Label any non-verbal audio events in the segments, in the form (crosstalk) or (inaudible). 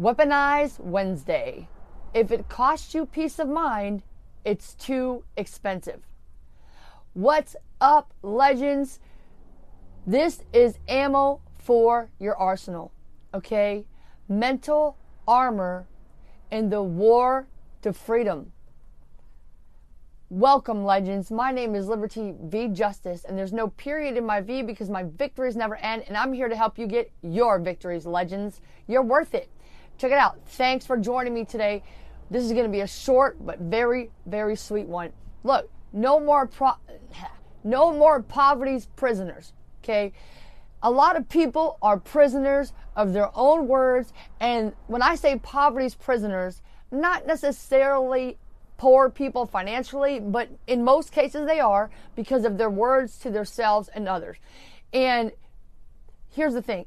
Weaponize Wednesday. If it costs you peace of mind, it's too expensive. What's up, legends? This is ammo for your arsenal, okay? Mental armor in the war to freedom. Welcome, legends. My name is Liberty V Justice, and there's no period in my V because my victories never end, and I'm here to help you get your victories, legends. You're worth it. Check it out. Thanks for joining me today. This is going to be a short but very, very sweet one. Look, no more pro- (sighs) no more poverty's prisoners. Okay, a lot of people are prisoners of their own words, and when I say poverty's prisoners, not necessarily poor people financially, but in most cases they are because of their words to themselves and others. And here's the thing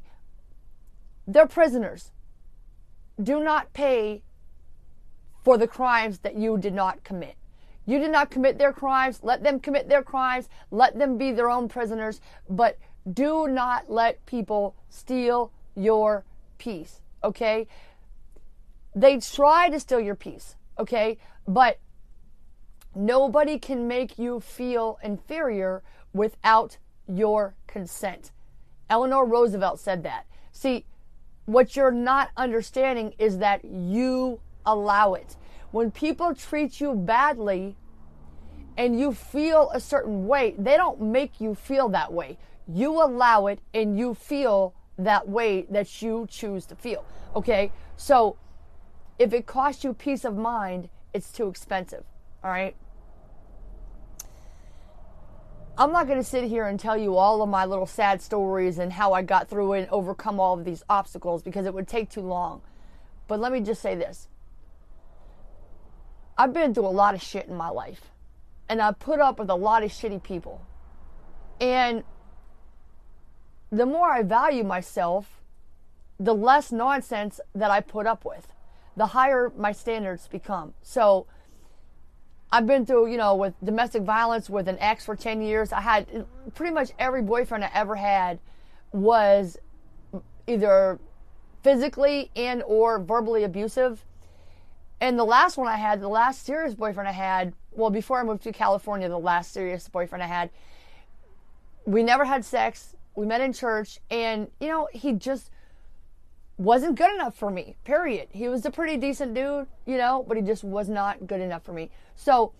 they're prisoners. Do not pay for the crimes that you did not commit. You did not commit their crimes. Let them commit their crimes. Let them be their own prisoners. But do not let people steal your peace. Okay? They try to steal your peace. Okay? But nobody can make you feel inferior without your consent. Eleanor Roosevelt said that. See, what you're not understanding is that you allow it. When people treat you badly and you feel a certain way, they don't make you feel that way. You allow it and you feel that way that you choose to feel. Okay? So if it costs you peace of mind, it's too expensive. All right? I'm not going to sit here and tell you all of my little sad stories and how I got through it and overcome all of these obstacles because it would take too long. But let me just say this I've been through a lot of shit in my life, and I've put up with a lot of shitty people. And the more I value myself, the less nonsense that I put up with, the higher my standards become. So, I've been through, you know, with domestic violence with an ex for 10 years. I had pretty much every boyfriend I ever had was either physically and or verbally abusive. And the last one I had, the last serious boyfriend I had, well, before I moved to California, the last serious boyfriend I had, we never had sex. We met in church, and, you know, he just wasn't good enough for me, period. He was a pretty decent dude, you know, but he just was not good enough for me. So,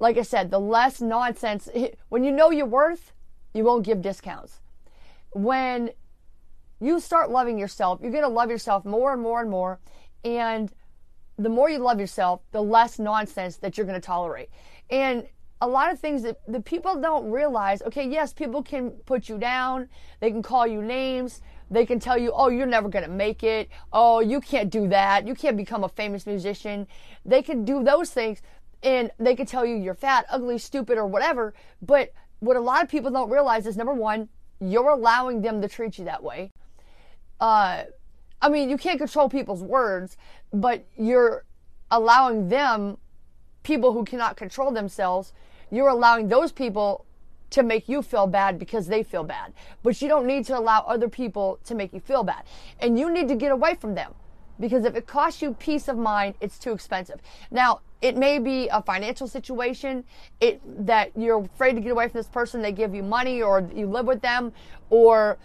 like I said, the less nonsense, when you know your worth, you won't give discounts. When you start loving yourself, you're going to love yourself more and more and more. And the more you love yourself, the less nonsense that you're going to tolerate. And a lot of things that the people don't realize okay, yes, people can put you down, they can call you names, they can tell you, oh, you're never going to make it. Oh, you can't do that. You can't become a famous musician. They can do those things and they can tell you you're fat, ugly, stupid, or whatever. But what a lot of people don't realize is number one, you're allowing them to treat you that way. Uh, I mean, you can't control people's words, but you're allowing them, people who cannot control themselves, you're allowing those people to make you feel bad because they feel bad. But you don't need to allow other people to make you feel bad. And you need to get away from them because if it costs you peace of mind, it's too expensive. Now, it may be a financial situation it, that you're afraid to get away from this person. They give you money or you live with them or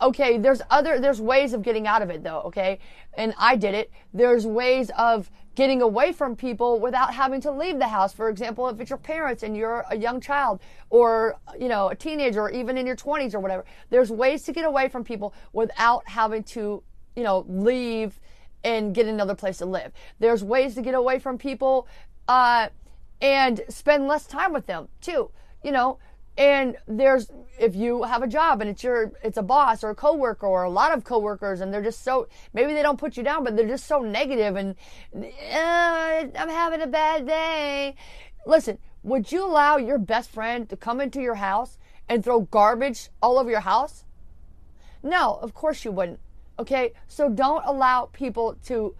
okay, there's other, there's ways of getting out of it though, okay? And I did it. There's ways of getting away from people without having to leave the house. For example, if it's your parents and you're a young child or, you know, a teenager or even in your 20s or whatever, there's ways to get away from people without having to, you know, leave and get another place to live. There's ways to get away from people, uh, and spend less time with them too. You know, and there's if you have a job and it's your it's a boss or a coworker or a lot of coworkers and they're just so maybe they don't put you down but they're just so negative and uh, I'm having a bad day. Listen, would you allow your best friend to come into your house and throw garbage all over your house? No, of course you wouldn't. Okay? So don't allow people to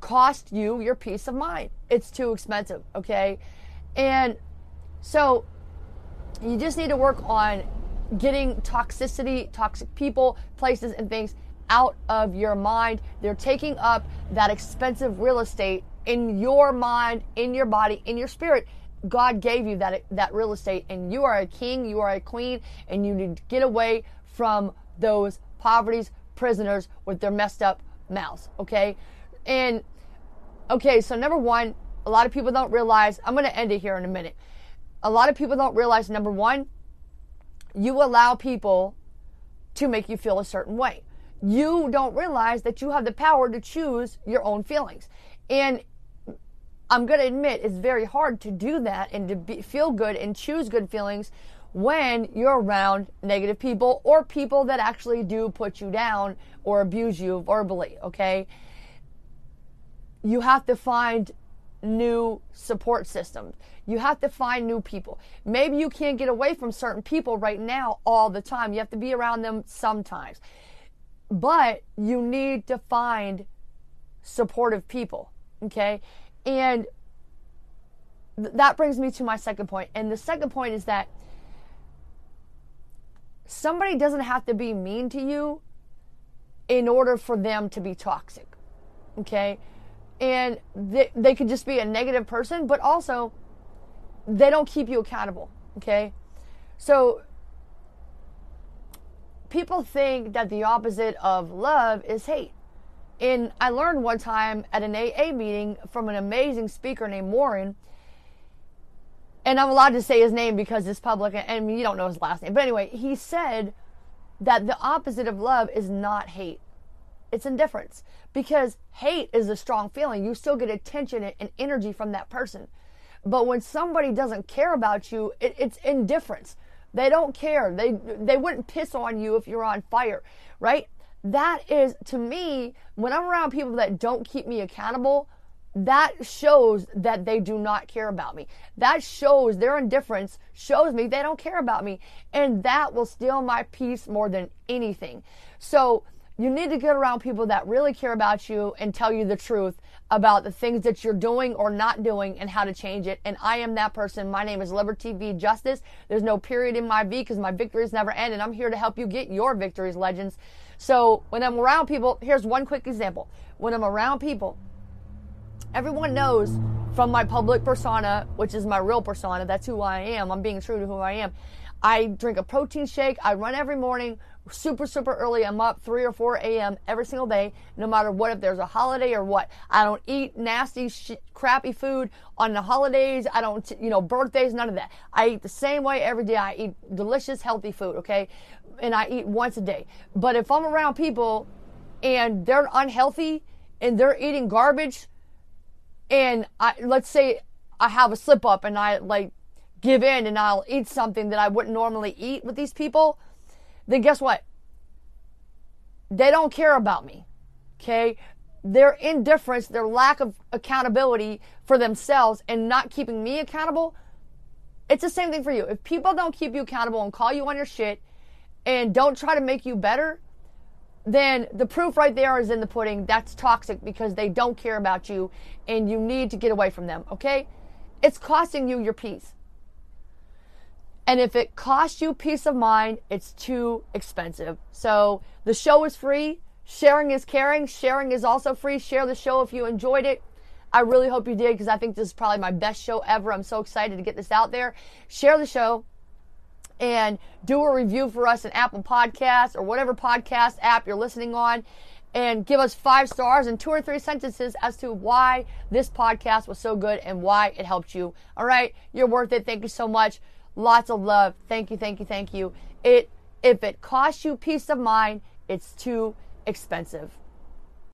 cost you your peace of mind. It's too expensive, okay? And so you just need to work on getting toxicity, toxic people, places, and things out of your mind. They're taking up that expensive real estate in your mind, in your body, in your spirit. God gave you that that real estate and you are a king, you are a queen and you need to get away from those poverty's prisoners with their messed up mouths, okay? And okay, so number 1, a lot of people don't realize, I'm going to end it here in a minute. A lot of people don't realize number 1, you allow people to make you feel a certain way. You don't realize that you have the power to choose your own feelings. And I'm going to admit it's very hard to do that and to be, feel good and choose good feelings when you're around negative people or people that actually do put you down or abuse you verbally, okay? You have to find new support systems. You have to find new people. Maybe you can't get away from certain people right now all the time. You have to be around them sometimes. But you need to find supportive people. Okay. And th- that brings me to my second point. And the second point is that somebody doesn't have to be mean to you in order for them to be toxic. Okay and they, they could just be a negative person, but also they don't keep you accountable. Okay. So people think that the opposite of love is hate. And I learned one time at an AA meeting from an amazing speaker named Warren. And I'm allowed to say his name because it's public and you don't know his last name. But anyway, he said that the opposite of love is not hate. It's indifference because hate is a strong feeling. You still get attention and energy from that person. But when somebody doesn't care about you, it, it's indifference. They don't care. They they wouldn't piss on you if you're on fire, right? That is to me when I'm around people that don't keep me accountable, that shows that they do not care about me. That shows their indifference shows me they don't care about me, and that will steal my peace more than anything. So you need to get around people that really care about you and tell you the truth about the things that you're doing or not doing and how to change it. And I am that person. My name is Liberty V Justice. There's no period in my V because my victories never end. And I'm here to help you get your victories, legends. So when I'm around people, here's one quick example. When I'm around people, everyone knows from my public persona, which is my real persona, that's who I am. I'm being true to who I am. I drink a protein shake. I run every morning super, super early. I'm up 3 or 4 a.m. every single day, no matter what, if there's a holiday or what. I don't eat nasty, sh- crappy food on the holidays. I don't, you know, birthdays, none of that. I eat the same way every day. I eat delicious, healthy food, okay? And I eat once a day. But if I'm around people and they're unhealthy and they're eating garbage, and I, let's say I have a slip up and I like give in and I'll eat something that I wouldn't normally eat with these people, then guess what? They don't care about me. Okay? Their indifference, their lack of accountability for themselves and not keeping me accountable, it's the same thing for you. If people don't keep you accountable and call you on your shit and don't try to make you better, then the proof right there is in the pudding. That's toxic because they don't care about you and you need to get away from them, okay? It's costing you your peace. And if it costs you peace of mind, it's too expensive. So the show is free. Sharing is caring. Sharing is also free. Share the show if you enjoyed it. I really hope you did because I think this is probably my best show ever. I'm so excited to get this out there. Share the show and do a review for us in Apple Podcasts or whatever podcast app you're listening on and give us five stars and two or three sentences as to why this podcast was so good and why it helped you. All right. You're worth it. Thank you so much. Lots of love. Thank you, thank you, thank you. It if it costs you peace of mind, it's too expensive.